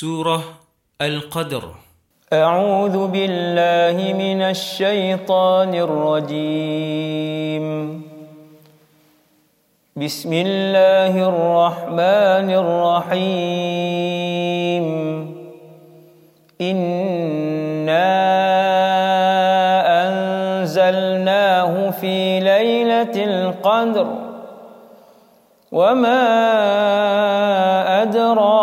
سورة القدر. أعوذ بالله من الشيطان الرجيم. بسم الله الرحمن الرحيم. إنا أنزلناه في ليلة القدر. وما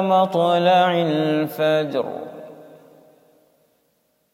مطلع الفجر.